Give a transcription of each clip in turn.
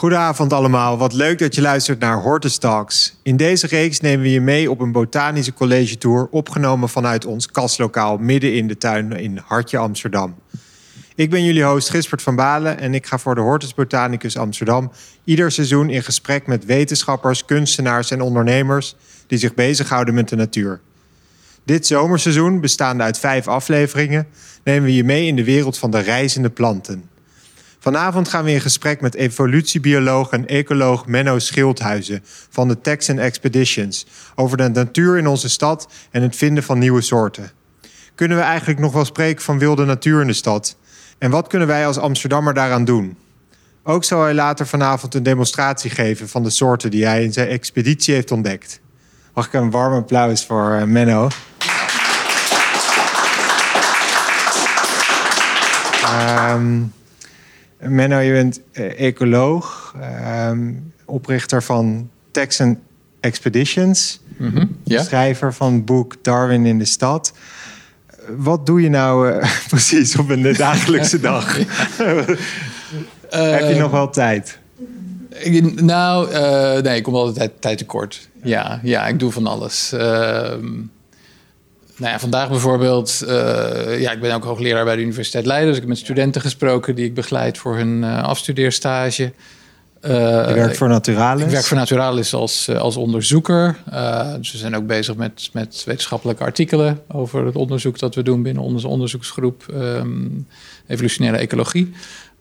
Goedenavond allemaal, wat leuk dat je luistert naar Hortus Talks. In deze reeks nemen we je mee op een botanische college tour... opgenomen vanuit ons kastlokaal midden in de tuin in Hartje Amsterdam. Ik ben jullie host Gispert van Balen en ik ga voor de Hortus Botanicus Amsterdam... ieder seizoen in gesprek met wetenschappers, kunstenaars en ondernemers... die zich bezighouden met de natuur. Dit zomerseizoen, bestaande uit vijf afleveringen... nemen we je mee in de wereld van de reizende planten... Vanavond gaan we in gesprek met evolutiebioloog en ecoloog Menno Schildhuizen van de Texan Expeditions over de natuur in onze stad en het vinden van nieuwe soorten. Kunnen we eigenlijk nog wel spreken van wilde natuur in de stad? En wat kunnen wij als Amsterdammer daaraan doen? Ook zal hij later vanavond een demonstratie geven van de soorten die hij in zijn expeditie heeft ontdekt. Mag ik een warm applaus voor eh, Menno? Um, Menno, je bent uh, ecoloog, uh, oprichter van Texan Expeditions, mm -hmm, ja. schrijver van het boek Darwin in de stad. Wat doe je nou uh, precies op een dagelijkse dag? Heb je nog wel tijd? Nou, nee, ik kom altijd tijd tekort. Ja, ja, ik doe van alles. Ehm, nou ja, vandaag bijvoorbeeld, uh, ja, ik ben ook hoogleraar bij de Universiteit Leiden. Dus ik heb met studenten gesproken die ik begeleid voor hun uh, afstudeerstage. Uh, je werkt voor Naturalis? Ik werk voor Naturalis als, als onderzoeker. dus we zijn ook bezig met, met wetenschappelijke artikelen over het onderzoek dat we doen binnen onze onderzoeksgroep um, evolutionaire ecologie.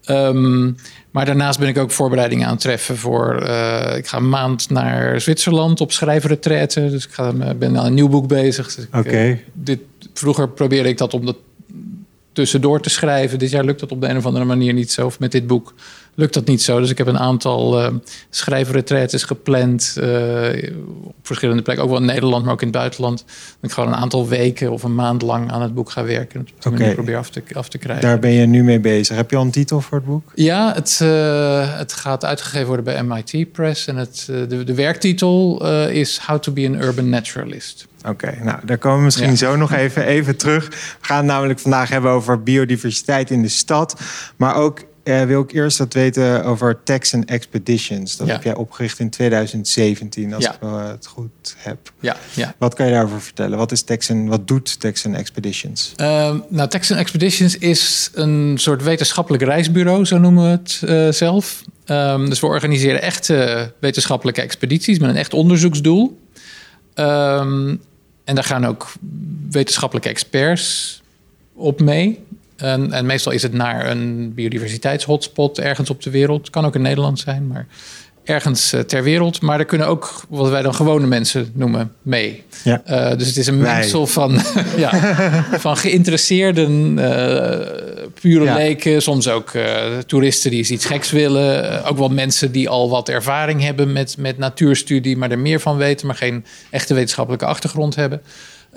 Um, maar daarnaast ben ik ook voorbereidingen aan het treffen voor. Uh, ik ga een maand naar Zwitserland op schrijverretraite. Dus ik ga, ben aan een nieuw boek bezig. Dus Oké. Okay. Uh, dit vroeger probeerde ik dat om dat tussendoor te schrijven. Dit jaar lukt dat op de een of andere manier niet zo. Of met dit boek lukt dat niet zo. Dus ik heb een aantal uh, gepland. Uh, op verschillende plekken. Ook wel in Nederland, maar ook in het buitenland. Dat ik gewoon een aantal weken of een maand lang aan het boek ga werken. Op okay. probeer af te, af te krijgen. Daar ben je nu mee bezig. Heb je al een titel voor het boek? Ja, het, uh, het gaat uitgegeven worden bij MIT Press. En het, de, de werktitel is How to be an Urban Naturalist. Oké, okay, nou daar komen we misschien ja. zo nog even, even terug. We gaan het namelijk vandaag hebben over biodiversiteit in de stad. Maar ook uh, wil ik eerst wat weten over Texan Expeditions. Dat ja. heb jij opgericht in 2017, als ja. ik uh, het goed heb. Ja, ja. Wat kan je daarover vertellen? Wat, is Texan, wat doet Texan Expeditions? Uh, nou, Texan Expeditions is een soort wetenschappelijk reisbureau, zo noemen we het uh, zelf. Um, dus we organiseren echte wetenschappelijke expedities met een echt onderzoeksdoel. Um, en daar gaan ook wetenschappelijke experts op mee. En, en, meestal is het naar een biodiversiteitshotspot ergens op de wereld. Het kan ook in Nederland zijn, maar ergens uh, ter wereld. Maar er kunnen ook wat wij dan gewone mensen noemen mee. Ja. Uh, dus het is een mengsel van, ja, van geïnteresseerden, uh, pure ja. leken, soms ook toeristen die iets geks willen. ook wel mensen die al wat ervaring hebben met, met natuurstudie, maar er meer van weten, maar geen echte wetenschappelijke achtergrond hebben.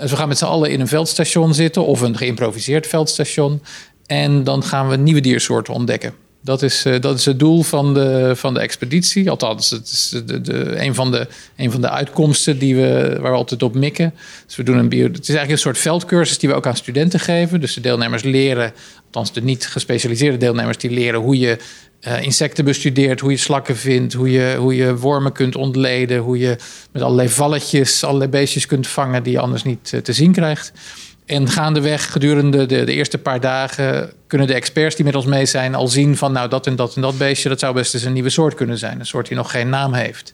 Dus we gaan met z'n allen in een veldstation zitten of een geïmproviseerd veldstation. En dan gaan we nieuwe diersoorten ontdekken. Dat is, uh, dat is het doel van de, van de expeditie. Althans, het is de, de, een, van de, een van de uitkomsten die we, waar we altijd op mikken. Dus we doen een het is eigenlijk een soort veldcursus die we ook aan studenten geven. Dus de deelnemers leren, althans de niet gespecialiseerde deelnemers, die leren hoe je uh, insecten bestudeert, hoe je slakken vindt, hoe je, hoe je wormen kunt ontleden, hoe je met allerlei valletjes allerlei beestjes kunt vangen die je anders niet uh, te zien krijgt. En gaandeweg, gedurende de, de, eerste paar dagen, kunnen de experts die met ons mee zijn al zien van nou dat en dat en dat beestje, dat zou best eens een nieuwe soort kunnen zijn. Een soort die nog geen naam heeft.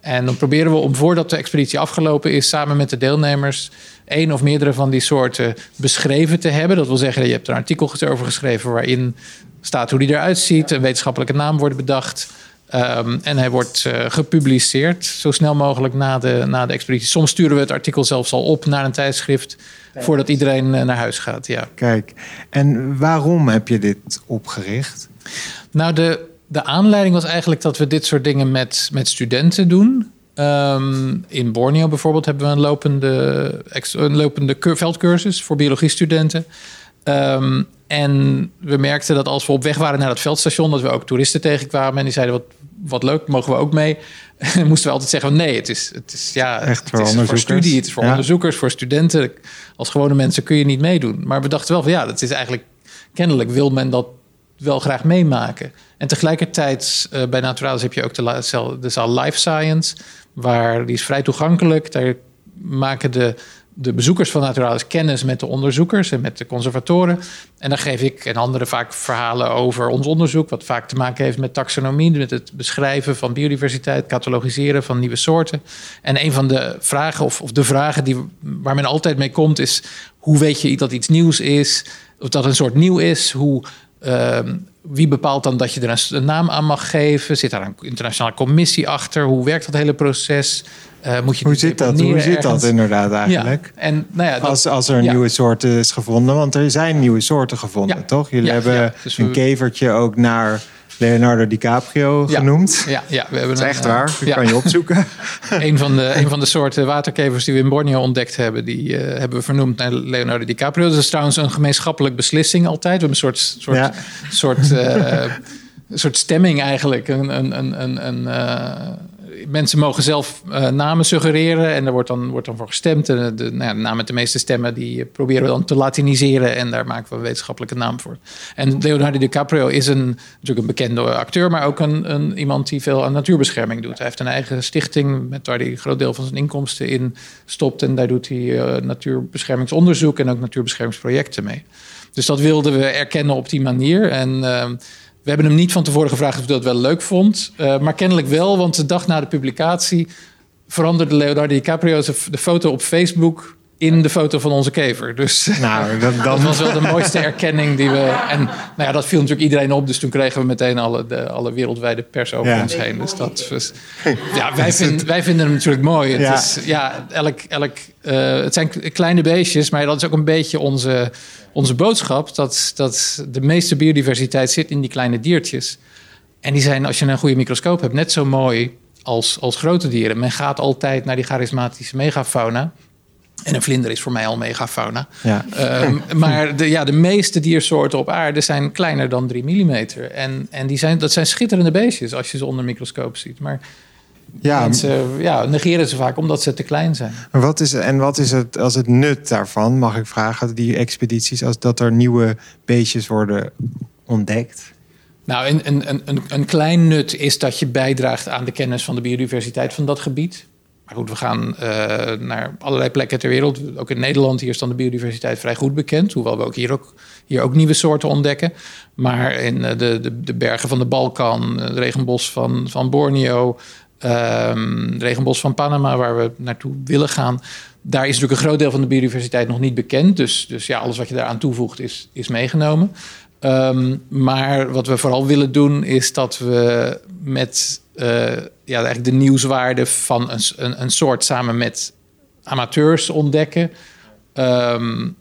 En dan proberen we om voordat de expeditie afgelopen is, samen met de deelnemers, één of meerdere van die soorten beschreven te hebben. Dat wil zeggen, dat je hebt er een artikel over geschreven waarin staat hoe die eruit ziet, een wetenschappelijke naam wordt bedacht. Um, en hij wordt uh, gepubliceerd zo snel mogelijk na de, na de expeditie. Soms sturen we het artikel zelfs al op naar een tijdschrift voordat iedereen uh, naar huis gaat. Ja. Kijk, en waarom heb je dit opgericht? Nou, de, de aanleiding was eigenlijk dat we dit soort dingen met, met studenten doen. Um, in Borneo bijvoorbeeld hebben we een lopende, een lopende veldcursus voor biologiestudenten. Um, en we merkten dat als we op weg waren naar het veldstation, dat we ook toeristen tegenkwamen. En die zeiden: Wat, wat leuk, mogen we ook mee? moesten we altijd zeggen: Nee, het is, het is, ja, Echt het is voor studie, het is voor ja. onderzoekers, voor studenten. Als gewone mensen kun je niet meedoen. Maar we dachten wel van ja, dat is eigenlijk kennelijk wil men dat wel graag meemaken. En tegelijkertijd uh, bij Naturalis heb je ook de, de zaal Life Science, waar die is vrij toegankelijk. Daar maken de de bezoekers van Naturalis kennis met de onderzoekers en met de conservatoren. En dan geef ik en anderen vaak verhalen over ons onderzoek, wat vaak te maken heeft met taxonomie, met het beschrijven van biodiversiteit, catalogiseren van nieuwe soorten. En een van de vragen, of, of de vragen die, waar men altijd mee komt, is: hoe weet je dat iets nieuws is, of dat een soort nieuw is? Hoe. Ehm, wie bepaalt dan dat je er een, naam aan mag geven? Zit daar een internationale commissie achter? Hoe werkt dat hele proces? Uh, moet je hoe zit dat? Hoe zit dat inderdaad eigenlijk? Ja. En, nou ja, als, als er een nieuwe soort is gevonden, want er zijn nieuwe soorten gevonden, toch? Jullie hebben dus een kevertje ook naar Leonardo DiCaprio genoemd. Ja, ja, we hebben dat is echt waar. Dat kan je opzoeken. een, van de, een van de soorten waterkevers die we in Borneo ontdekt hebben, die uh, hebben we vernoemd naar Leonardo DiCaprio. Dat is trouwens een gemeenschappelijk beslissing altijd. We hebben een soort, soort, soort, uh, soort stemming eigenlijk. Een, een, een, een, een uh, mensen mogen zelf uh, namen suggereren en daar wordt dan, wordt dan voor gestemd. De, de, nou ja, de naam met de meeste stemmen die proberen we dan te latiniseren en daar maken we een wetenschappelijke naam voor. En Leonardo DiCaprio is een, natuurlijk een bekende acteur, maar ook een, een, iemand die veel aan natuurbescherming doet. Hij heeft een eigen stichting met waar hij een groot deel van zijn inkomsten in stopt en daar doet hij natuurbeschermingsonderzoek en ook natuurbeschermingsprojecten mee. Dus dat wilden we erkennen op die manier. En uh, we hebben hem niet van tevoren gevraagd of hij dat wel leuk vond. Uh, maar kennelijk wel, want de dag na de publicatie veranderde Leonardo DiCaprio de foto op Facebook in de foto van onze kever. Dus nou, dat, dat... was wel de mooiste erkenning die we. En nou ja, dat viel natuurlijk iedereen op. Dus toen kregen we meteen alle, de, alle wereldwijde pers over ons heen. Dus dat was. Ja, wij, vind, wij vinden hem natuurlijk mooi. Het, ja. Is, ja, elk, elk, uh, het zijn kleine beestjes, maar dat is ook een beetje onze onze boodschap dat, dat de meeste biodiversiteit zit in die kleine diertjes. En die zijn, als je een goede microscoop hebt, net zo mooi als, als grote dieren. Men gaat altijd naar die charismatische megafauna. En een vlinder is voor mij al megafauna. Ja. Um, maar de, ja, de meeste diersoorten op aarde zijn kleiner dan 3 mm. En, en die zijn, dat zijn schitterende beestjes als je ze onder microscoop ziet. Maar ja, mensen ja, negeren ze vaak omdat ze te klein zijn. Maar wat is, en wat is het als het nut daarvan, mag ik vragen, die expedities, als dat er nieuwe beestjes worden ontdekt? Nou, een, een, een, een klein nut is dat je bijdraagt aan de kennis van de biodiversiteit van dat gebied. Goed, we gaan uh, naar allerlei plekken ter wereld. Ook in Nederland, hier is dan de biodiversiteit vrij goed bekend. Hoewel we ook hier ook, hier ook nieuwe soorten ontdekken. Maar in de, de, de bergen van de Balkan, het regenbos van, van Borneo, um, regenbos van Panama, waar we naartoe willen gaan. Daar is natuurlijk een groot deel van de biodiversiteit nog niet bekend. Dus, dus ja, alles wat je daaraan toevoegt is, is meegenomen. Um, maar wat we vooral willen doen is dat we met ja, eigenlijk de nieuwswaarde van een, een, een, soort samen met amateurs ontdekken. Um,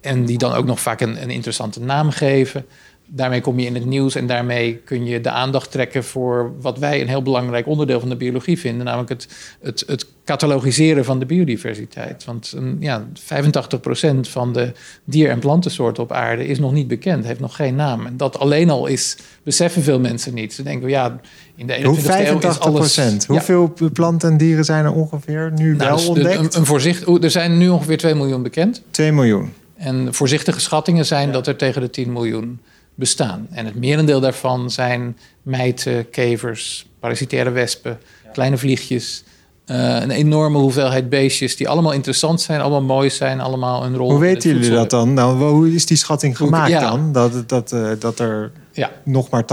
en die dan ook nog vaak een, een interessante naam geven daarmee kom je in het nieuws en daarmee kun je de aandacht trekken voor wat wij een heel belangrijk onderdeel van de biologie vinden, namelijk het, het, het catalogiseren van de biodiversiteit. Want een, ja, 85% van de dier- en plantensoorten op aarde is nog niet bekend, heeft nog geen naam. En dat alleen al is, beseffen veel mensen niet. Ze denken, ja, in de 21e eeuw is alles... Hoeveel planten en dieren zijn er ongeveer nu nou, wel dus ontdekt? Een, een voorzicht, er zijn nu ongeveer 2 miljoen bekend. 2 miljoen. En voorzichtige schattingen zijn dat er tegen de 10 miljoen bestaan. En het merendeel daarvan zijn mijten, kevers, parasitaire wespen, kleine vliegjes. Uh, een enorme hoeveelheid beestjes die allemaal interessant zijn, allemaal mooi zijn, allemaal een rol. Hoe weten jullie dat dan? Nou, hoe is die schatting gemaakt dan? Dat, dat, uh, dat er ja. nog maar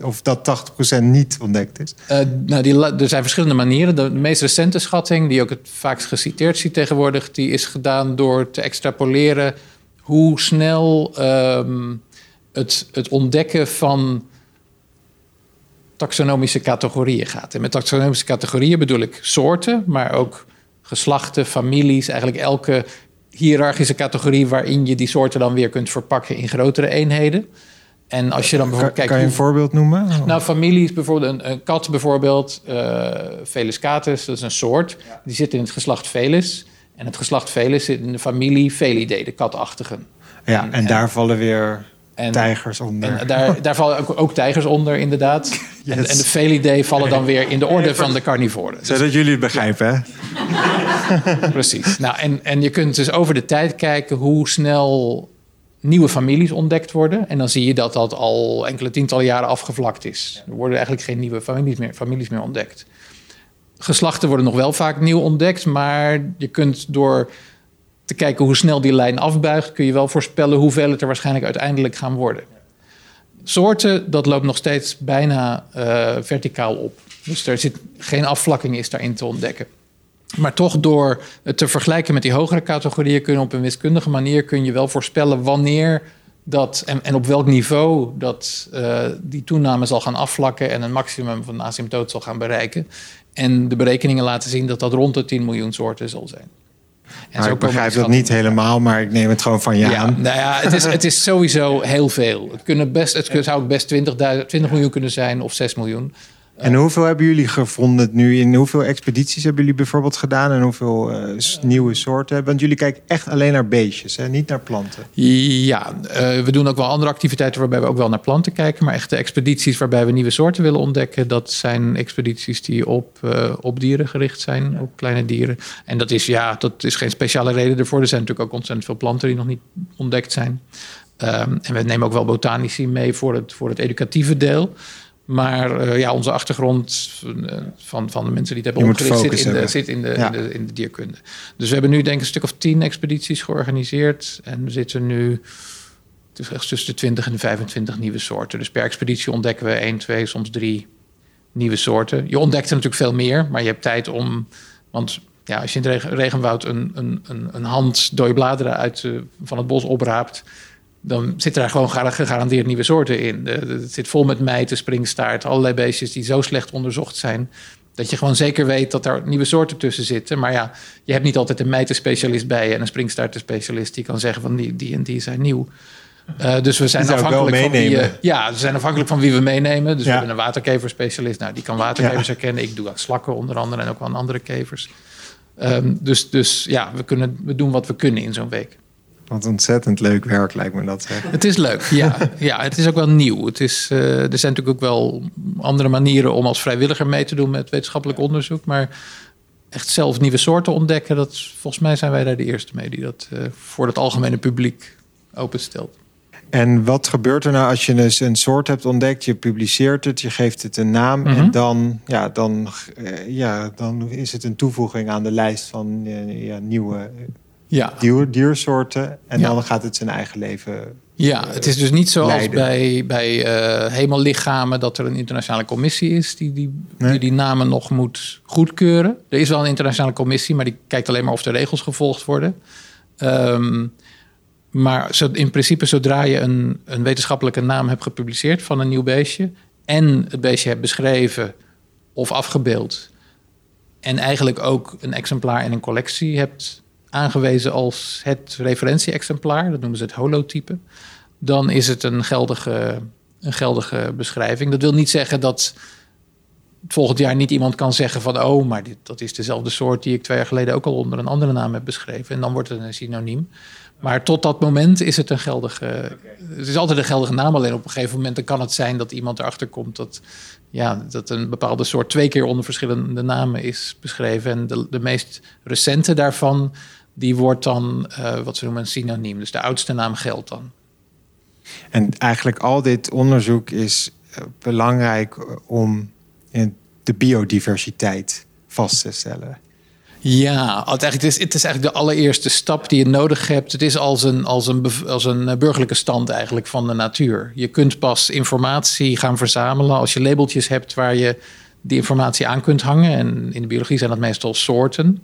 80% of dat 80% niet ontdekt is? Uh, nou, die, er zijn verschillende manieren. De, meest recente schatting, die ook het vaakst geciteerd ziet tegenwoordig, die is gedaan door te extrapoleren hoe snel um, het, het ontdekken van taxonomische categorieën gaat. En met taxonomische categorieën bedoel ik soorten, maar ook geslachten, families, eigenlijk elke hiërarchische categorie waarin je die soorten dan weer kunt verpakken in grotere eenheden. En als je dan bijvoorbeeld kijkt. Kan je een voorbeeld noemen? Nou, families, bijvoorbeeld een, een kat, bijvoorbeeld, uh, Felis catus, dat is een soort. Die zit in het geslacht Felis. En het geslacht Felis zit in de familie Felidae, de katachtigen. Ja, en, en daar vallen weer en, tijgers onder. En daar, daar vallen ook, ook, tijgers onder, inderdaad. En, en, de Felidae vallen dan weer in de orde van de carnivoren. Zodat jullie het begrijpen, hè? Precies. Nou, en, en je kunt dus over de tijd kijken hoe snel nieuwe families ontdekt worden. En dan zie je dat dat al enkele tientallen jaren afgevlakt is. Er worden eigenlijk geen nieuwe families meer, families meer ontdekt. Geslachten worden nog wel vaak nieuw ontdekt, maar je kunt door te kijken hoe snel die lijn afbuigt, kun je wel voorspellen hoeveel het er waarschijnlijk uiteindelijk gaan worden. Soorten, dat loopt nog steeds bijna uh, verticaal op. Dus er zit geen afvlakking is daarin te ontdekken. Maar toch door het te vergelijken met die hogere categorieën kun je op een wiskundige manier kun je wel voorspellen wanneer dat en, op welk niveau dat uh, die toename zal gaan afvlakken en een maximum van asymptoot zal gaan bereiken. En de berekeningen laten zien dat dat rond de 10 miljoen soorten zal zijn. En nou, ik begrijp dat niet helemaal, maar ik neem het gewoon van je ja, aan. Nou ja, het is, het is sowieso heel veel. Het, kunnen best, het zou best 20, 20 miljoen kunnen zijn of 6 miljoen. En hoeveel hebben jullie gevonden nu? In hoeveel expedities hebben jullie bijvoorbeeld gedaan? En hoeveel uh, nieuwe soorten? Want jullie kijken echt alleen naar beestjes, hè? niet naar planten. Ja, uh, we doen ook wel andere activiteiten waarbij we ook wel naar planten kijken. Maar echte expedities waarbij we nieuwe soorten willen ontdekken... dat zijn expedities die op, uh, op dieren gericht zijn, op kleine dieren. En dat is, ja, dat is geen speciale reden ervoor. Er zijn natuurlijk ook ontzettend veel planten die nog niet ontdekt zijn. Um, en we nemen ook wel botanici mee voor het, voor het educatieve deel... Maar uh, ja, onze achtergrond uh, van, van de mensen die het hebben opgericht zit, in de, zit in, de, ja. in, de, in de dierkunde. Dus we hebben nu denk ik een stuk of tien expedities georganiseerd. En we zitten nu tussen de 20 en de 25 nieuwe soorten. Dus per expeditie ontdekken we één, twee, soms drie nieuwe soorten. Je ontdekt er natuurlijk veel meer, maar je hebt tijd om... Want ja, als je in het regenwoud een, een, een, een hand dode bladeren uit, uh, van het bos opraapt dan zitten daar gewoon gegarandeerd nieuwe soorten in. Het zit vol met mijten, springstaart, allerlei beestjes die zo slecht onderzocht zijn. Dat je gewoon zeker weet dat er nieuwe soorten tussen zitten. Maar ja, je hebt niet altijd een mijtenspecialist bij je en een springstaartenspecialist die kan zeggen van die, die en die zijn nieuw. Uh, dus we zijn afhankelijk van wie, uh, ja, we zijn afhankelijk van wie we meenemen. Dus ja. we hebben een waterkeverspecialist. Nou, die kan waterkevers ja. herkennen. Ik doe dat slakken onder andere en ook wel andere kevers. Um, dus, dus ja, we, kunnen, we doen wat we kunnen in zo'n week. Wat ontzettend leuk werk lijkt me dat. Zeg. Het is leuk, ja. ja. Het is ook wel nieuw. Het is, uh, er zijn natuurlijk ook wel andere manieren om als vrijwilliger mee te doen met wetenschappelijk onderzoek. Maar echt zelf nieuwe soorten ontdekken, dat, volgens mij zijn wij daar de eerste mee die dat uh, voor het algemene publiek openstelt. En wat gebeurt er nou als je dus een soort hebt ontdekt, je publiceert het, je geeft het een naam mm -hmm. en dan, ja, dan, uh, ja, dan is het een toevoeging aan de lijst van ja, nieuwe ja. dier, diersoorten. En ja. dan gaat het zijn eigen leven. Ja, het is dus niet zoals leiden. bij, bij uh, hemellichamen dat er een internationale commissie is die die, nee. die die namen nog moet goedkeuren. Er is wel een internationale commissie, maar die kijkt alleen maar of de regels gevolgd worden. Um, maar zo, in principe, zodra je een, een wetenschappelijke naam hebt gepubliceerd van een nieuw beestje en het beestje hebt beschreven of afgebeeld en eigenlijk ook een exemplaar in een collectie hebt aangewezen als het referentie-exemplaar, dat noemen ze het holotype, dan is het een geldige, een geldige beschrijving. Dat wil niet zeggen dat volgend jaar niet iemand kan zeggen van oh, maar dit, dat is dezelfde soort die ik twee jaar geleden ook al onder een andere naam heb beschreven. En dan wordt het een synoniem. Maar tot dat moment is het een geldige. Het is altijd een geldige naam. Alleen op een gegeven moment kan het zijn dat iemand erachter komt dat, ja, dat een bepaalde soort twee keer onder verschillende namen is beschreven. En de, de meest recente daarvan, die wordt dan uh, wat ze noemen een synoniem. Dus de oudste naam geldt dan. En eigenlijk al dit onderzoek is uh, belangrijk om de biodiversiteit vast te stellen. Ja, het is, het is eigenlijk de allereerste stap die je nodig hebt. Het is als een, als, een, als een eh, burgerlijke stand eigenlijk van de natuur. Je kunt pas informatie gaan verzamelen als je labeltjes hebt waar je die informatie aan kunt hangen. En in de biologie zijn dat meestal soorten.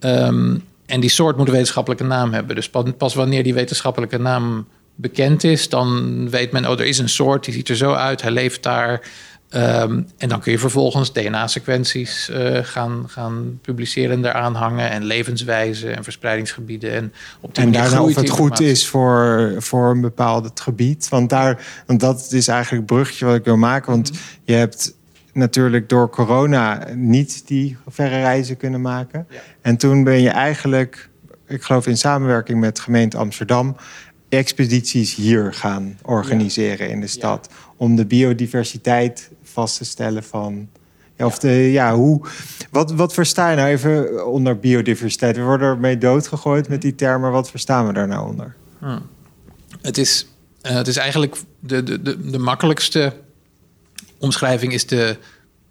Um, en die soort moet een wetenschappelijke naam hebben. Dus pas wanneer die wetenschappelijke naam bekend is, dan weet men, oh, er is een soort, die ziet er zo uit, hij leeft daar. Um, en dan kun je vervolgens DNA-sequenties uh, gaan, gaan publiceren en eraan hangen. En levenswijzen en verspreidingsgebieden. En, op die en daarna of het goed is voor, voor een bepaald gebied. Want, daar, want dat is eigenlijk het bruggetje wat ik wil maken. Want mm -hmm. je hebt natuurlijk door corona niet die verre reizen kunnen maken. Ja. En toen ben je eigenlijk, ik geloof in samenwerking met gemeente Amsterdam, expedities hier gaan organiseren ja. in de stad. Ja. Om de biodiversiteit vast te stellen van. Ja, of de, ja, hoe, wat, wat versta je nou even onder biodiversiteit? We worden ermee doodgegooid met die termen. Wat verstaan we daar nou onder? Hmm. Het is, uh, het is eigenlijk de, de, de, de makkelijkste omschrijving is de,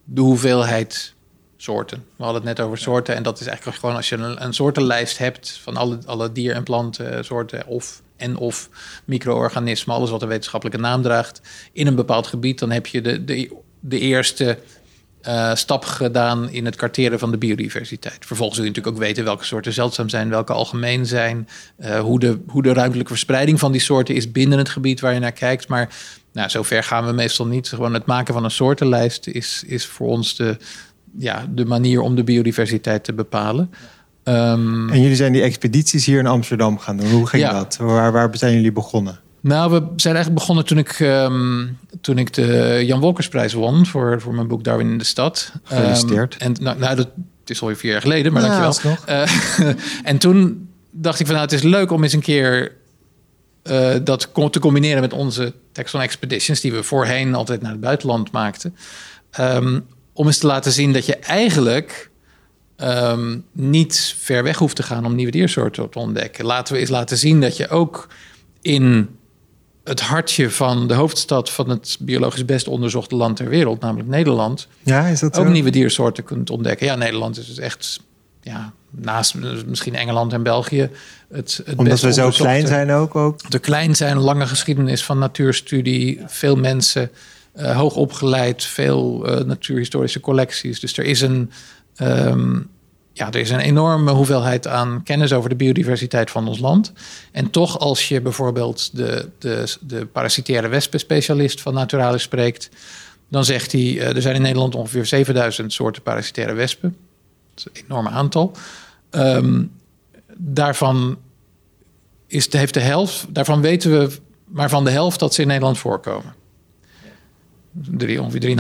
de hoeveelheid soorten. We hadden het net over soorten en dat is eigenlijk gewoon als je een, een soortenlijst hebt van alle, alle dier- en plantensoorten of en of micro-organismen, alles wat een wetenschappelijke naam draagt, in een bepaald gebied, dan heb je de, de, de eerste uh, stap gedaan in het karteren van de biodiversiteit. Vervolgens wil je natuurlijk ook weten welke soorten zeldzaam zijn, welke algemeen zijn, uh, hoe, de, hoe de ruimtelijke verspreiding van die soorten is binnen het gebied waar je naar kijkt. Maar nou, zover gaan we meestal niet. Gewoon het maken van een soortenlijst is, is voor ons de, ja, de manier om de biodiversiteit te bepalen. Um, en jullie zijn die expedities hier in Amsterdam gaan doen. Hoe ging ja. dat? Waar, waar zijn jullie begonnen? Nou, we zijn eigenlijk begonnen toen ik, um, toen ik de Jan Wolkersprijs won voor, voor mijn boek Darwin in de stad. Gefeliciteerd. Um, en nou, nou, dat het is alweer vier jaar geleden, maar dankjewel. Uh, en toen dacht ik van nou, het is leuk om eens een keer uh, dat te combineren met onze Texon Expeditions, die we voorheen altijd naar het buitenland maakten. Um, om eens te laten zien dat je eigenlijk um, niet ver weg hoeft te gaan om nieuwe diersoorten te ontdekken. Laten we eens laten zien dat je ook in het hartje van de hoofdstad van het biologisch best onderzochte land ter wereld, namelijk Nederland, ja, is dat ook nieuwe diersoorten kunt ontdekken. Ja, Nederland is dus echt, ja, naast misschien Engeland en België, het, het Omdat we zo klein zijn ook, ook. De klein zijn, lange geschiedenis van natuurstudie, veel mensen, uh, hoog opgeleid, veel uh, natuurhistorische collecties. Dus er is een um, ja, er is een enorme hoeveelheid aan kennis over de biodiversiteit van ons land. En toch, als je bijvoorbeeld de, de, de parasitaire wespenspecialist van Naturalis spreekt, dan zegt hij: uh, er zijn in Nederland ongeveer 7000 soorten parasitaire wespen. Dat is een enorm aantal. Um, daarvan is, heeft de helft, daarvan weten we maar van de helft dat ze in Nederland voorkomen. Drie, ongeveer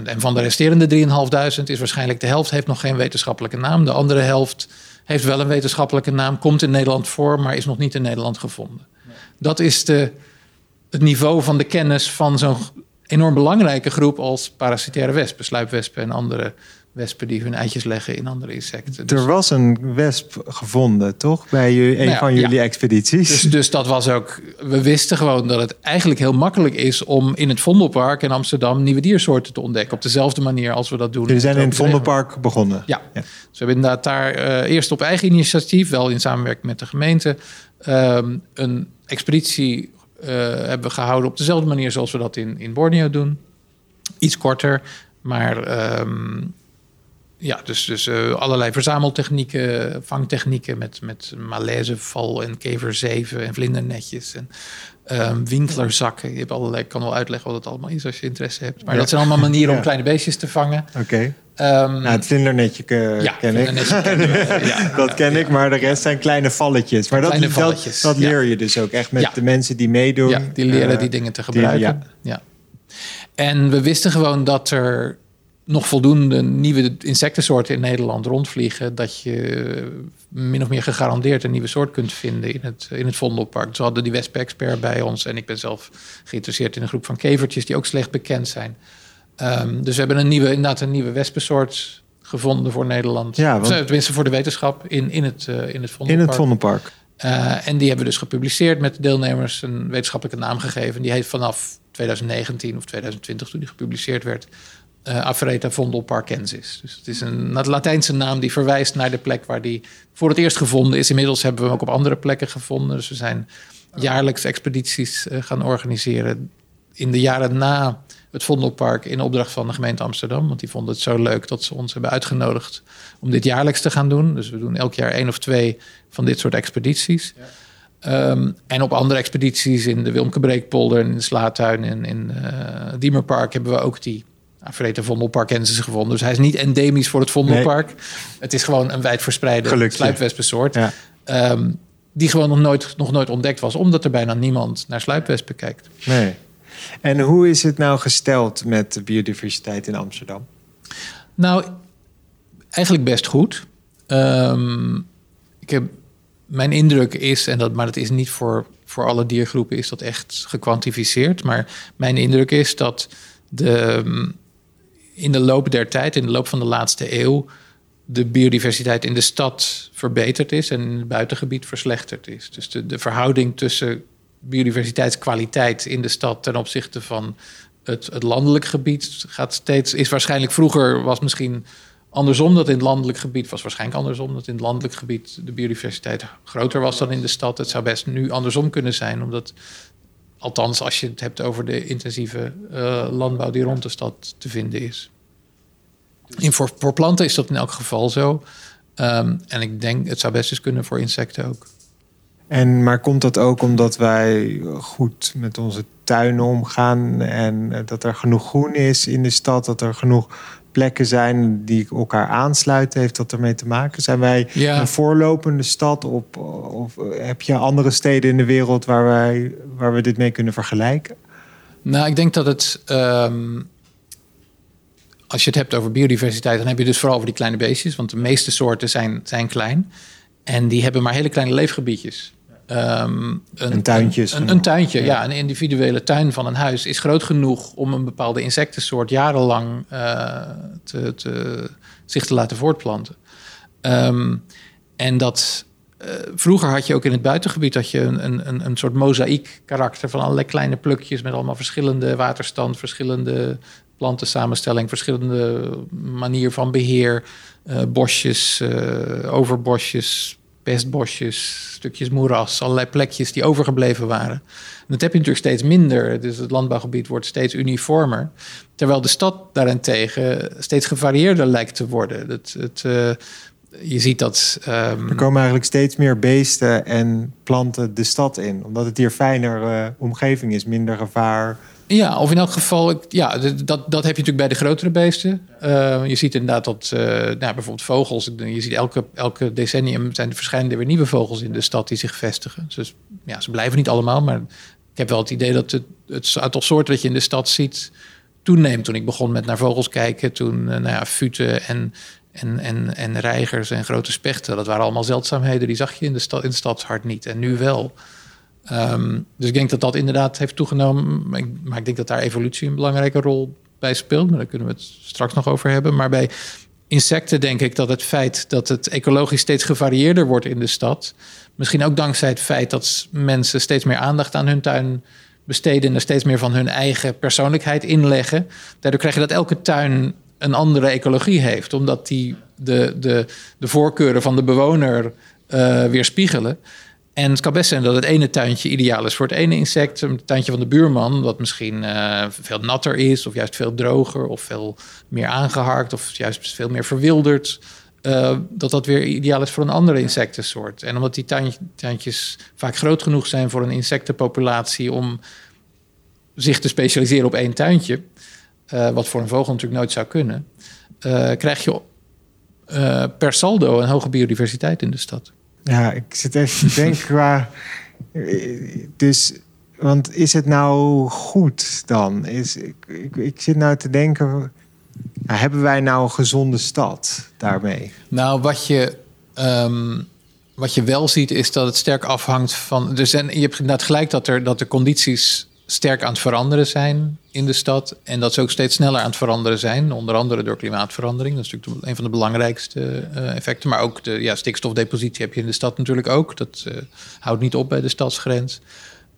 3.500. En van de resterende 3.500 is waarschijnlijk de helft heeft nog geen wetenschappelijke naam. De andere helft heeft wel een wetenschappelijke naam, komt in Nederland voor, maar is nog niet in Nederland gevonden. Dat is de, het niveau van de kennis van zo'n enorm belangrijke groep als parasitaire wespen, sluipwespen en andere wespen die hun eitjes leggen in andere insecten. Dus... Er was een wesp gevonden, toch? Bij een nou van jullie expedities. Dus, dus, dat was ook. We wisten gewoon dat het eigenlijk heel makkelijk is om in het Vondelpark in Amsterdam nieuwe diersoorten te ontdekken. Op dezelfde manier als we dat doen. Jullie zijn in het Vondelpark begonnen. Ja. ja. Dus we hebben inderdaad daar uh, eerst op eigen initiatief, wel in samenwerking met de gemeente, um, een expeditie uh, hebben gehouden op dezelfde manier zoals we dat in, in Borneo doen. Iets korter, maar um, ja, dus, dus uh, allerlei verzameltechnieken, vangtechnieken met, met malaiseval en keverzeven en vlindernetjes en um, winklerzakken. Je hebt allerlei, ik kan wel uitleggen wat het allemaal is als je interesse hebt. Maar dat zijn allemaal manieren om kleine beestjes te vangen. Oké. Okay. Um, nou, het vlindernetje ja, ken ik. ja, dat ken ik, maar de rest zijn kleine valletjes. Maar dat, valletjes, dat, dat leer je dus ook echt met de mensen die meedoen. Ja, die leren uh, die dingen te gebruiken. Die, ja. En we wisten gewoon dat er nog voldoende nieuwe insectensoorten in Nederland rondvliegen, dat je min of meer gegarandeerd een nieuwe soort kunt vinden in het, in het Vondelpark. Dus we hadden die wespen-expert bij ons en ik ben zelf geïnteresseerd in een groep van kevertjes die ook slecht bekend zijn. Um, dus we hebben een nieuwe, inderdaad een nieuwe wespensoort gevonden voor Nederland. Ja, want... Tenminste voor de wetenschap in, in, het, uh, in het Vondelpark. In het Vondelpark. Uh, en die hebben we dus gepubliceerd met de deelnemers een wetenschappelijke naam gegeven. Die heeft vanaf 2019 of 2020, toen die gepubliceerd werd, uh, eh, vondelparkensis. Dus het is een Latijnse naam die verwijst naar de plek waar die voor het eerst gevonden is. Inmiddels hebben we hem ook op andere plekken gevonden. Dus we zijn jaarlijks expedities uh, gaan organiseren. In de jaren na het Vondelpark in opdracht van de gemeente Amsterdam. Want die vonden het zo leuk dat ze ons hebben uitgenodigd om dit jaarlijks te gaan doen. Dus we doen elk jaar één of twee van dit soort expedities. Ja. Um, en op andere expedities in de Wilmkebreekpolder en in de Slaatuin en in uh, Diemerpark hebben we ook die Vreten Vondelpark hebben ze gevonden. Dus hij is niet endemisch voor het Vondelpark. Het is gewoon een wijdverspreide sluipwespensoort. Ja. Um, die gewoon nog nooit, nog nooit ontdekt was, omdat er bijna niemand naar sluipwespen kijkt. Nee. En hoe is het nou gesteld met de biodiversiteit in Amsterdam? Nou, eigenlijk best goed. Um, ik heb, mijn indruk is, en dat, maar dat is niet voor, voor alle diergroepen, is dat echt gekwantificeerd. Maar mijn indruk is dat de, in de loop der tijd, in de loop van de laatste eeuw, de biodiversiteit in de stad verbeterd is en in het buitengebied verslechterd is. Dus de, de verhouding tussen biodiversiteitskwaliteit in de stad ten opzichte van het, het landelijk gebied gaat steeds, is waarschijnlijk vroeger was misschien andersom dat in het landelijk gebied, was waarschijnlijk andersom dat in het landelijk gebied de biodiversiteit groter was dan in de stad. Het zou best nu andersom kunnen zijn, omdat, althans als je het hebt over de intensieve uh, landbouw die rond de stad te vinden is. In, voor, voor planten is dat in elk geval zo. Um, en ik denk, het zou best eens kunnen voor insecten ook. En, maar komt dat ook omdat wij goed met onze tuinen omgaan en eh, dat er genoeg groen is in de stad, dat er genoeg plekken zijn die elkaar aansluiten? Heeft dat ermee te maken? Zijn wij een voorlopende stad op, of heb je andere steden in de wereld waar, wij, waar we dit mee kunnen vergelijken? Nou, ik denk dat het. Um, als je het hebt over biodiversiteit, dan heb je dus vooral over die kleine beestjes. Want de meeste soorten zijn, zijn klein. En die hebben maar hele kleine leefgebiedjes. Um, een, tuintje. Een, een, tuintje, ja. Een individuele tuin van een huis is groot genoeg om een bepaalde insectensoort jarenlang uh, te, te, zich te laten voortplanten. Um, en dat. Uh, vroeger had je ook in het buitengebied had je een, een, een soort mozaïek karakter van allerlei kleine plukjes met allemaal verschillende waterstand, verschillende plantensamenstelling, verschillende manier van beheer, uh, bosjes, overbosjes, pestbosjes, stukjes moeras, allerlei plekjes die overgebleven waren. En dat heb je natuurlijk steeds minder. Dus het landbouwgebied wordt steeds uniformer. Terwijl de stad daarentegen steeds gevarieerder lijkt te worden. Het, het, uh, je ziet dat. Um... Er komen eigenlijk steeds meer beesten en planten de stad in. Omdat het hier fijner uh, omgeving is, minder gevaar ja, of in elk geval, ja, dat, dat heb je natuurlijk bij de grotere beesten. Uh, je ziet inderdaad dat, uh, nou, bijvoorbeeld vogels, je ziet elke, elke decennium zijn er verschijnen weer nieuwe vogels in de stad die zich vestigen. Dus ja, ze blijven niet allemaal, maar ik heb wel het idee dat het, het aantal soorten dat je in de stad ziet toeneemt. Toen ik begon met naar vogels kijken, toen, uh, nou ja, futen en, en, en, en reigers en grote spechten, dat waren allemaal zeldzaamheden, die zag je in de, stad, in het stadshart niet en nu wel. Um, dus ik denk dat dat inderdaad heeft toegenomen. Maar ik, maar ik, denk dat daar evolutie een belangrijke rol bij speelt. Maar daar kunnen we het straks nog over hebben. Maar bij insecten denk ik dat het feit dat het ecologisch steeds gevarieerder wordt in de stad. Misschien ook dankzij het feit dat mensen steeds meer aandacht aan hun tuin besteden. En er steeds meer van hun eigen persoonlijkheid inleggen. Daardoor krijg je dat elke tuin een andere ecologie heeft. Omdat die de, de, de voorkeuren van de bewoner uh, weerspiegelen. En het kan best zijn dat het ene tuintje ideaal is voor het ene insect. Het tuintje van de buurman, wat misschien uh, veel natter is, of juist veel droger, of veel meer aangeharkt, of juist veel meer verwilderd. Uh, dat dat weer ideaal is voor een andere insectensoort. En omdat die tuintjes vaak groot genoeg zijn voor een insectenpopulatie om zich te specialiseren op één tuintje, uh, wat voor een vogel natuurlijk nooit zou kunnen, krijg je per saldo een hoge biodiversiteit in de stad. Ja, ik zit even te denken qua. Dus, want is het nou goed dan? Is, ik, ik, ik zit nou te denken. hebben wij nou een gezonde stad daarmee? Nou, wat je. Um, wat je wel ziet is dat het sterk afhangt van. Dus en je hebt inderdaad gelijk dat, er, dat de condities sterk aan het veranderen zijn in de stad. En dat ze ook steeds sneller aan het veranderen zijn. Onder andere door klimaatverandering. Dat is natuurlijk een van de belangrijkste uh, effecten. Maar ook de ja, stikstofdepositie heb je in de stad natuurlijk ook. Dat uh, houdt niet op bij de stadsgrens.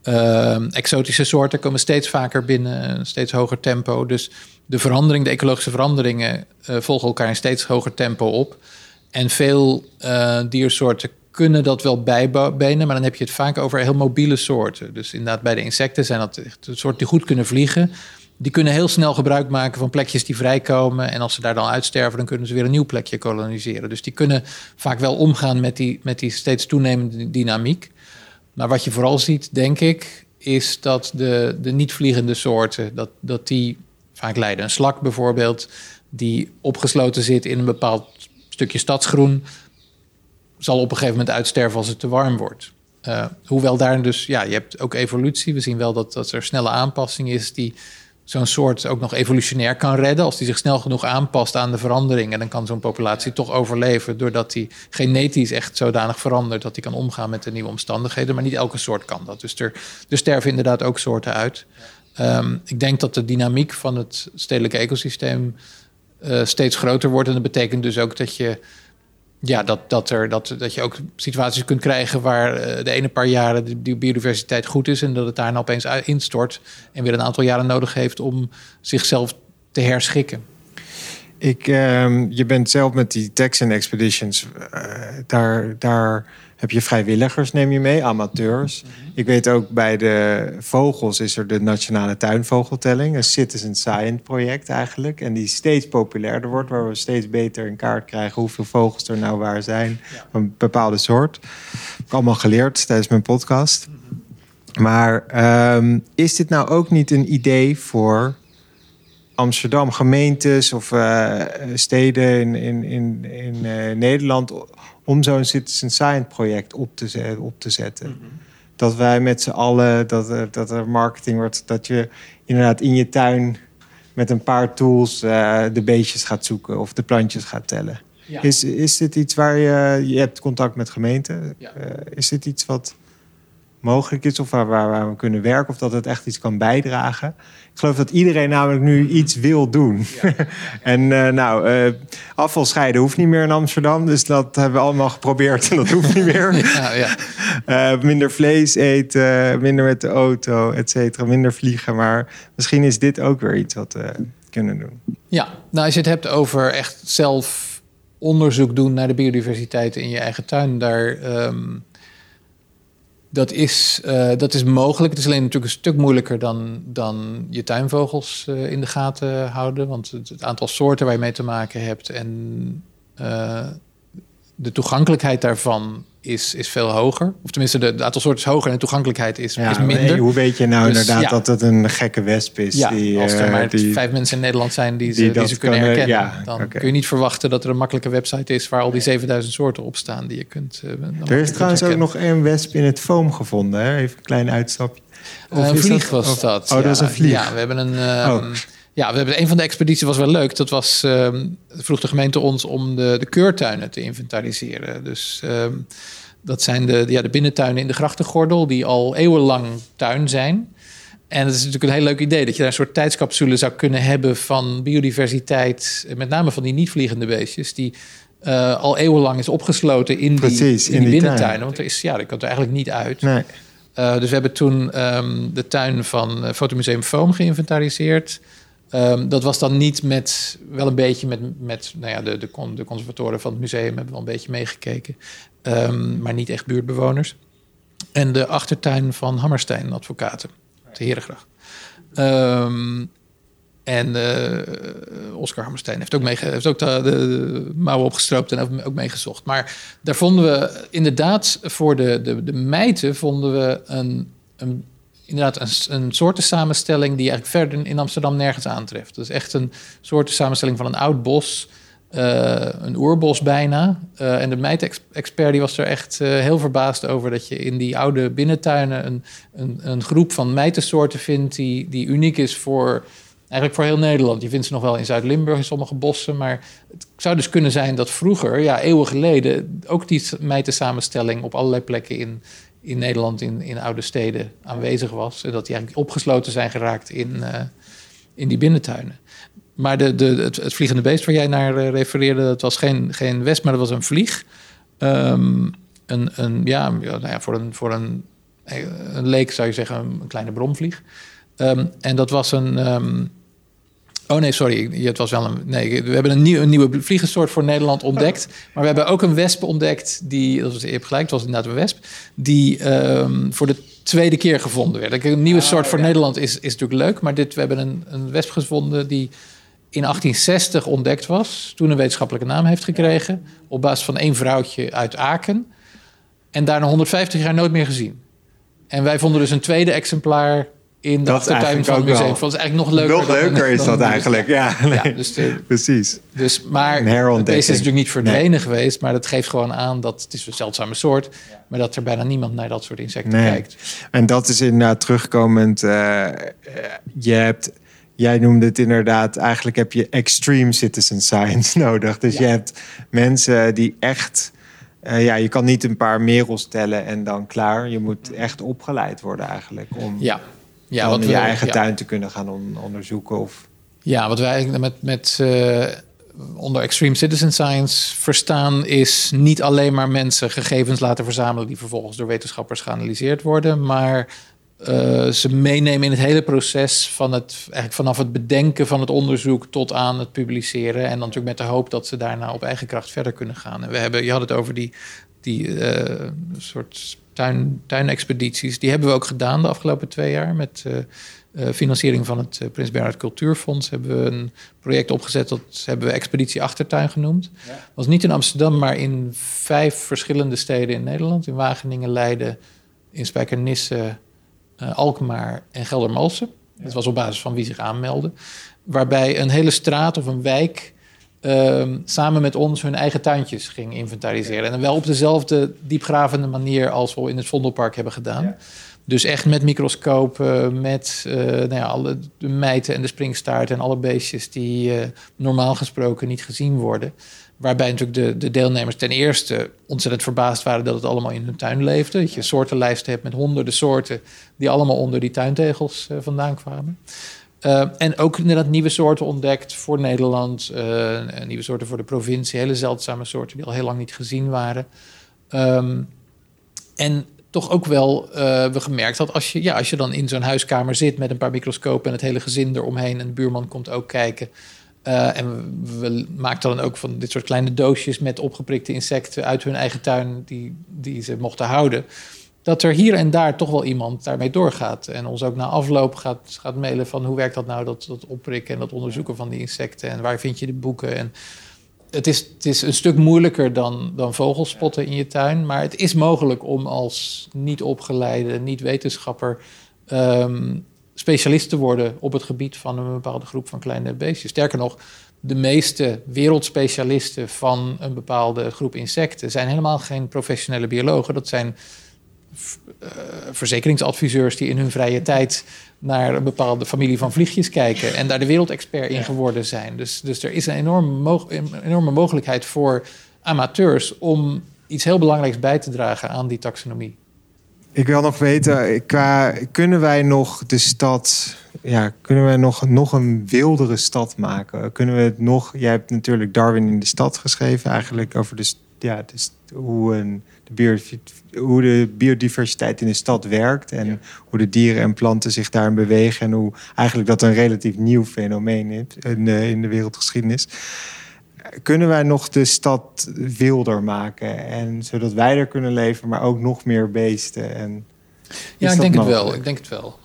Uh, exotische soorten komen steeds vaker binnen, een steeds hoger tempo. Dus de verandering, de ecologische veranderingen, uh, volgen elkaar in steeds hoger tempo op. En veel diersoorten kunnen dat wel bijbenen, maar dan heb je het vaak over heel mobiele soorten. Dus inderdaad, bij de insecten zijn dat soorten die goed kunnen vliegen. Die kunnen heel snel gebruik maken van plekjes die vrijkomen. En als ze daar dan uitsterven, dan kunnen ze weer een nieuw plekje koloniseren. Dus die kunnen vaak wel omgaan met die, met die steeds toenemende dynamiek. Maar wat je vooral ziet, denk ik, is dat de, de niet-vliegende soorten, dat, dat die vaak lijden. Een slak bijvoorbeeld, die opgesloten zit in een bepaald stukje stadsgroen, zal op een gegeven moment uitsterven als het te warm wordt. Uh, hoewel daar dus, ja, je hebt ook evolutie. We zien wel dat, dat er snelle aanpassing is die zo'n soort ook nog evolutionair kan redden. Als die zich snel genoeg aanpast aan de verandering. En dan kan zo'n populatie toch overleven. Doordat die genetisch echt zodanig verandert dat die kan omgaan met de nieuwe omstandigheden. Maar niet elke soort kan dat. Dus er, er sterven inderdaad ook soorten uit. Um, ik denk dat de dynamiek van het stedelijke ecosysteem uh, steeds groter wordt. En dat betekent dus ook dat je ja, dat, dat, er, dat, dat je ook situaties kunt krijgen waar eh, de ene paar jaren de, de biodiversiteit goed is en dat het daarna opeens instort en weer een aantal jaren nodig heeft om zichzelf te herschikken. Ik, uh, je bent zelf met die Texan Expeditions, uh, daar, daar heb je vrijwilligers, neem je mee, amateurs. Mhm. Ik weet ook bij de vogels is er de Nationale Tuinvogeltelling, een citizen science project eigenlijk. En die steeds populairder wordt, waar we steeds beter in kaart krijgen hoeveel vogels er nou waar zijn. Van een bepaalde soort. heb ik allemaal geleerd tijdens mijn podcast. Mhm. Maar um, is dit nou ook niet een idee voor Amsterdam, gemeentes of uh, steden in, in, in, in uh, Nederland om zo'n citizen science project op te, zetten, op te zetten. Mm -hmm. Dat wij met z'n allen, dat er, dat er marketing wordt, dat je inderdaad in je tuin met een paar tools de beestjes gaat zoeken of de plantjes gaat tellen. Ja. Is, is dit iets waar je, je hebt contact met gemeenten? Ja. is dit iets wat mogelijk is of waar, waar, we kunnen werken of dat het echt iets kan bijdragen. Ik geloof dat iedereen namelijk nu iets wil doen. Ja. en uh, nou, uh, afval scheiden hoeft niet meer in Amsterdam, dus dat hebben we allemaal geprobeerd en dat hoeft niet meer. ja, ja. Uh, minder vlees eten, minder met de auto, et cetera, minder vliegen. Maar misschien is dit ook weer iets wat we kunnen doen. Ja, nou als je het hebt over echt zelf onderzoek doen naar de biodiversiteit in je eigen tuin, daar... Um, dat is, uh, dat is mogelijk. Het is alleen natuurlijk een stuk moeilijker dan, dan je tuinvogels uh, in de gaten houden. Want het, het, aantal soorten waar je mee te maken hebt en uh, de toegankelijkheid daarvan is, is veel hoger. Of tenminste, de, aantal soorten is hoger en de toegankelijkheid is, ja, is minder. Hoe weet je nou dus, inderdaad ja. dat het een gekke wesp is? Ja, die, als er maar die, vijf mensen in Nederland zijn die ze, die, die ze kunnen kan, herkennen... Ja, dan okay. kun je niet verwachten dat er een makkelijke website is... waar al die 7000 soorten op staan die je kunt uh, Er is trouwens ook nog één wesp in het foam gevonden. Hè? Even een klein uitstapje. Of een vlieg dat, was dat. Oh, dat is een vlieg. Ja, we hebben een... Oh. Ja, we hebben een van de expedities was wel leuk. Dat was uh, vroeg de gemeente ons om de, de keurtuinen te inventariseren. Dus uh, dat zijn de, ja, de binnentuinen in de grachtengordel, die al eeuwenlang tuin zijn. En het is natuurlijk een heel leuk idee dat je daar een soort tijdscapsule zou kunnen hebben van biodiversiteit, met name van die niet-vliegende beestjes, die uh, al eeuwenlang is opgesloten in die, Precies, in, in die, die binnentuinen. Want er is, ja, dat kan er eigenlijk niet uit. Nee. Uh, dus we hebben toen um, de tuin van uh, Fotomuseum Foam geïnventariseerd. Um, dat was dan niet met, wel een beetje met, met nou ja, de, de, de conservatoren van het museum hebben wel een beetje meegekeken. Um, maar niet echt buurtbewoners. En de achtertuin van Hammerstein Advocaten, de Herengracht. Um, en uh, Oscar Hammerstein heeft ook, mee, heeft ook de, de, mouwen opgestroopt en ook meegezocht. Maar daar vonden we inderdaad voor de, de, de mijten vonden we een, een inderdaad een, een soorten samenstelling die eigenlijk verder in Amsterdam nergens aantreft. Dat is echt een soorten samenstelling van een oud bos uh, een oerbos bijna. Uh, en de mijtexpert die was er echt heel verbaasd over dat je in die oude binnentuinen een, een, een groep van mijtensoorten vindt die, die uniek is voor eigenlijk voor heel Nederland. Je vindt ze nog wel in Zuid-Limburg in sommige bossen, maar het zou dus kunnen zijn dat vroeger, ja, eeuwen geleden, ook die mijtensamenstelling op allerlei plekken in, in Nederland, in, in oude steden aanwezig was. En dat die eigenlijk opgesloten zijn geraakt in, in die binnentuinen. Maar de, de, het, vliegende beest waar jij naar uh, refereerde, dat was geen, geen wesp, maar dat was een vlieg. Um, een, een, ja, nou ja, voor, een, voor een, een leek zou je zeggen een, kleine bromvlieg. Um, en dat was een. Um, oh nee, sorry, het was wel een. Nee, we hebben een, nieuw, een nieuwe vliegensoort voor Nederland ontdekt. Maar we hebben ook een wesp ontdekt, die, dat was, je hebt gelijk, het was inderdaad een wesp, die voor de tweede keer gevonden werd. Een nieuwe ah, soort voor Nederland is, is natuurlijk leuk, maar dit, we hebben een, een wesp gevonden die in 1860 ontdekt was, toen een wetenschappelijke naam heeft gekregen, op basis van één vrouwtje uit Aken. En daarna 150 jaar nooit meer gezien. En wij vonden dus een tweede exemplaar in de tuin van het museum. Dat is eigenlijk nog leuker. Nog leuker is dat eigenlijk, ja. ja dus Precies. Dus, maar deze is natuurlijk niet verdwenen nee. geweest, maar dat geeft gewoon aan dat het is een zeldzame soort, maar dat er bijna niemand naar dat soort insecten nee. kijkt. En dat is inderdaad terugkomend. Uh, je hebt jij noemde het inderdaad, eigenlijk heb je extreme citizen science nodig. Dus je hebt mensen die echt. Uh, ja, je kan niet een paar merels tellen en dan klaar. Je moet echt opgeleid worden eigenlijk om ja. Ja, wat je eigen tuin te kunnen gaan on onderzoeken. Of... Ja, wat wij met, met uh, onder extreme citizen science verstaan is niet alleen maar mensen gegevens laten verzamelen die vervolgens door wetenschappers geanalyseerd worden, maar uh, ze meenemen in het hele proces van het, eigenlijk vanaf het bedenken van het onderzoek tot aan het publiceren. En dan natuurlijk met de hoop dat ze daarna op eigen kracht verder kunnen gaan. En we hebben, je had het over die, die uh, soort tuin, tuinexpedities. Die hebben we ook gedaan de afgelopen twee jaar met uh, financiering van het Prins Bernhard Cultuurfonds. Hebben we een project opgezet, dat hebben we Expeditie Achtertuin genoemd. Dat was niet in Amsterdam, maar in vijf verschillende steden in Nederland. In Wageningen, Leiden, in Spijkenisse uh, Alkmaar en Geldermalsen. Dat was op basis van wie zich aanmeldde. Waarbij een hele straat of een wijk ehm, samen met ons hun eigen tuintjes ging inventariseren. En wel op dezelfde diepgravende manier als we in het Vondelpark hebben gedaan. Dus echt met microscopen, met uh, nou ja, alle, de mijten en de springstaart en alle beestjes die uh, normaal gesproken niet gezien worden. Waarbij natuurlijk de, de deelnemers ten eerste ontzettend verbaasd waren dat het allemaal in hun tuin leefde. Dat je soortenlijsten hebt met honderden soorten die allemaal onder die tuintegels uh, vandaan kwamen. Uh, en ook inderdaad nieuwe soorten ontdekt voor Nederland, uh, nieuwe soorten voor de provincie, hele zeldzame soorten die al heel lang niet gezien waren. Um, en toch ook wel we gemerkt dat als je, ja, als je dan in zo'n huiskamer zit met een paar microscopen en het hele gezin eromheen en de buurman komt ook kijken, en we, maakten dan ook van dit soort kleine doosjes met opgeprikte insecten uit hun eigen tuin die, die ze mochten houden. Dat er hier en daar toch wel iemand daarmee doorgaat. En ons ook na afloop gaat, gaat mailen van hoe werkt dat nou, dat, dat opprikken en dat onderzoeken van die insecten. En waar vind je de boeken. En het is, het is een stuk moeilijker dan, dan vogelspotten in je tuin. Maar het is mogelijk om als niet opgeleide, niet wetenschapper um, specialist te worden op het gebied van een bepaalde groep van kleine beestjes. Sterker nog, de meeste wereldspecialisten van een bepaalde groep insecten zijn helemaal geen professionele biologen. Dat zijn verzekeringsadviseurs die in hun vrije tijd naar een bepaalde familie van vliegjes kijken en daar de wereldexpert in geworden zijn. Dus, dus er is een enorme, enorme mogelijkheid voor amateurs om iets heel belangrijks bij te dragen aan die taxonomie. Ik wil nog weten, qua, kunnen wij nog de stad, ja, kunnen wij nog, nog een wildere stad maken? Kunnen we het nog, jij hebt natuurlijk Darwin in de stad geschreven, eigenlijk over de, ja, dus hoe, een, de hoe de biodiversiteit in de stad werkt en hoe de dieren en planten zich daarin bewegen en hoe eigenlijk dat een relatief nieuw fenomeen is in de, in de wereldgeschiedenis kunnen wij nog de stad wilder maken? En zodat wij er kunnen leven, maar ook nog meer beesten. En ja, ik denk het wel. Ik denk het wel.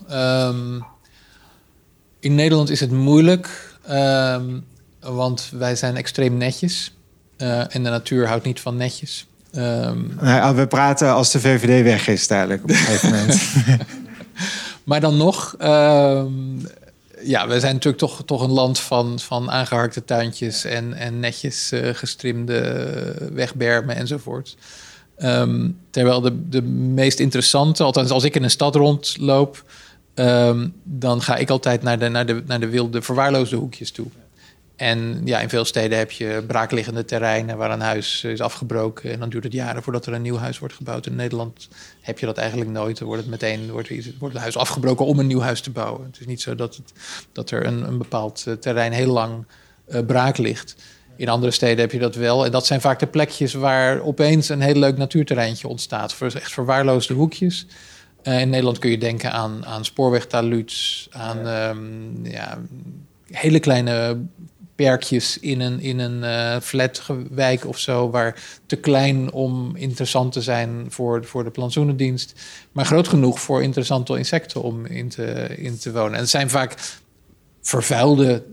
in Nederland is het moeilijk, um, want wij zijn extreem netjes. Uh, en de natuur houdt niet van netjes. Um, we praten als de VVD weg is, duidelijk op een gegeven moment. maar dan nog, um, ja, we zijn natuurlijk toch, toch een land van, van aangeharkte tuintjes en, en netjes uh, gestrimde wegbermen enzovoort. Um, terwijl de, de meest interessante, althans als ik in een stad rondloop, dan ga ik altijd naar de, naar de, naar de wilde verwaarloosde hoekjes toe. En ja, in veel steden heb je braakliggende terreinen waar een huis is afgebroken. En dan duurt het jaren voordat er een nieuw huis wordt gebouwd. In Nederland heb je dat eigenlijk nooit. Dan wordt het meteen wordt, wordt het huis afgebroken om een nieuw huis te bouwen. Het is niet zo dat, het, dat er een, een bepaald eh, terrein heel lang uh, braak ligt. In andere steden heb je dat wel. En dat zijn vaak de plekjes waar opeens een heel leuk natuurterreintje ontstaat. Voor echt verwaarloosde hoekjes. Uh, in Nederland kun je denken aan, aan spoorwegtaluuts, aan ja. Um, ja, hele kleine perkjes in een, in een uh, flatwijk of zo, waar te klein om interessant te zijn voor, voor de plantsoenendienst, maar groot genoeg voor interessante insecten om in te, in te wonen. En het zijn vaak vervuilde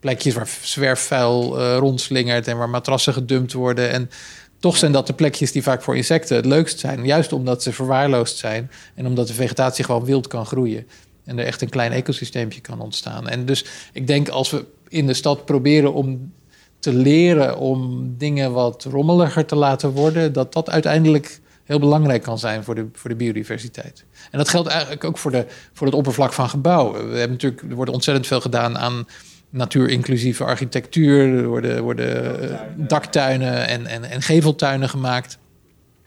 plekjes waar zwerfvuil uh, rondslingert en waar matrassen gedumpt worden. En toch zijn dat de plekjes die vaak voor insecten het leukst zijn, juist omdat ze verwaarloosd zijn en omdat de vegetatie gewoon wild kan groeien. En er echt een klein ecosysteempje kan ontstaan. En dus ik denk als we in de stad proberen om te leren om dingen wat rommeliger te laten worden, dat dat uiteindelijk heel belangrijk kan zijn voor de, voor de biodiversiteit. En dat geldt eigenlijk ook voor, de, voor het oppervlak van gebouwen. We hebben natuurlijk, er wordt ontzettend veel gedaan aan natuurinclusieve architectuur. Er worden, worden eh, daktuinen en, en, en geveltuinen gemaakt.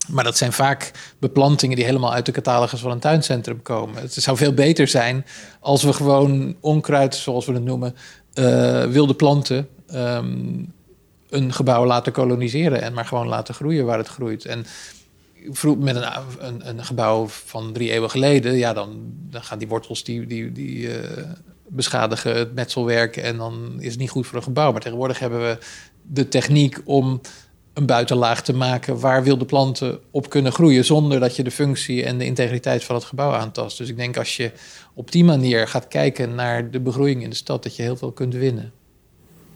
Maar dat zijn vaak beplantingen die helemaal uit de catalogus van een tuincentrum komen. Het zou veel beter zijn als we gewoon onkruid, zoals we het noemen, uh, wilde planten um, een gebouw laten koloniseren en maar gewoon laten groeien waar het groeit. En met een, een, een, gebouw van drie eeuwen geleden, ja, dan, dan gaan die wortels die, die, die uh, beschadigen het metselwerk en dan is het niet goed voor een gebouw. Maar tegenwoordig hebben we de techniek om een buitenlaag te maken waar wilde planten op kunnen groeien zonder dat je de functie en de integriteit van het gebouw aantast. Dus ik denk als je op die manier gaat kijken naar de begroeiing in de stad, dat je heel veel kunt winnen.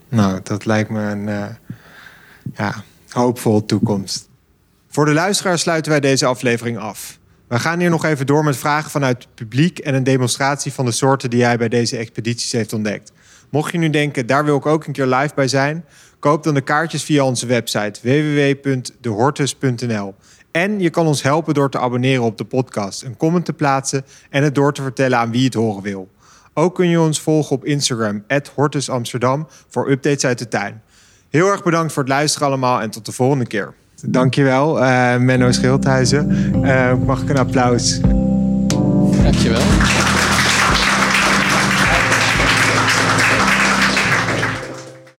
Nou, dat lijkt me een uh, ja, hoopvolle toekomst. Voor de luisteraar sluiten wij deze aflevering af. We gaan hier nog even door met vragen vanuit het publiek en een demonstratie van de soorten die hij bij deze expedities heeft ontdekt. Mocht je nu denken, daar wil ik ook een keer live bij zijn, koop dan de kaartjes via onze website www.dehortus.nl. En je kan ons helpen door te abonneren op de podcast, een comment te plaatsen en het door te vertellen aan wie het horen wil. Ook kun je ons volgen op Instagram, @hortusamsterdam, voor updates uit de tuin. Heel erg bedankt voor het luisteren allemaal en tot de volgende keer. Dankjewel, uh, Menno Schildhuizen. Uh, mag ik een applaus?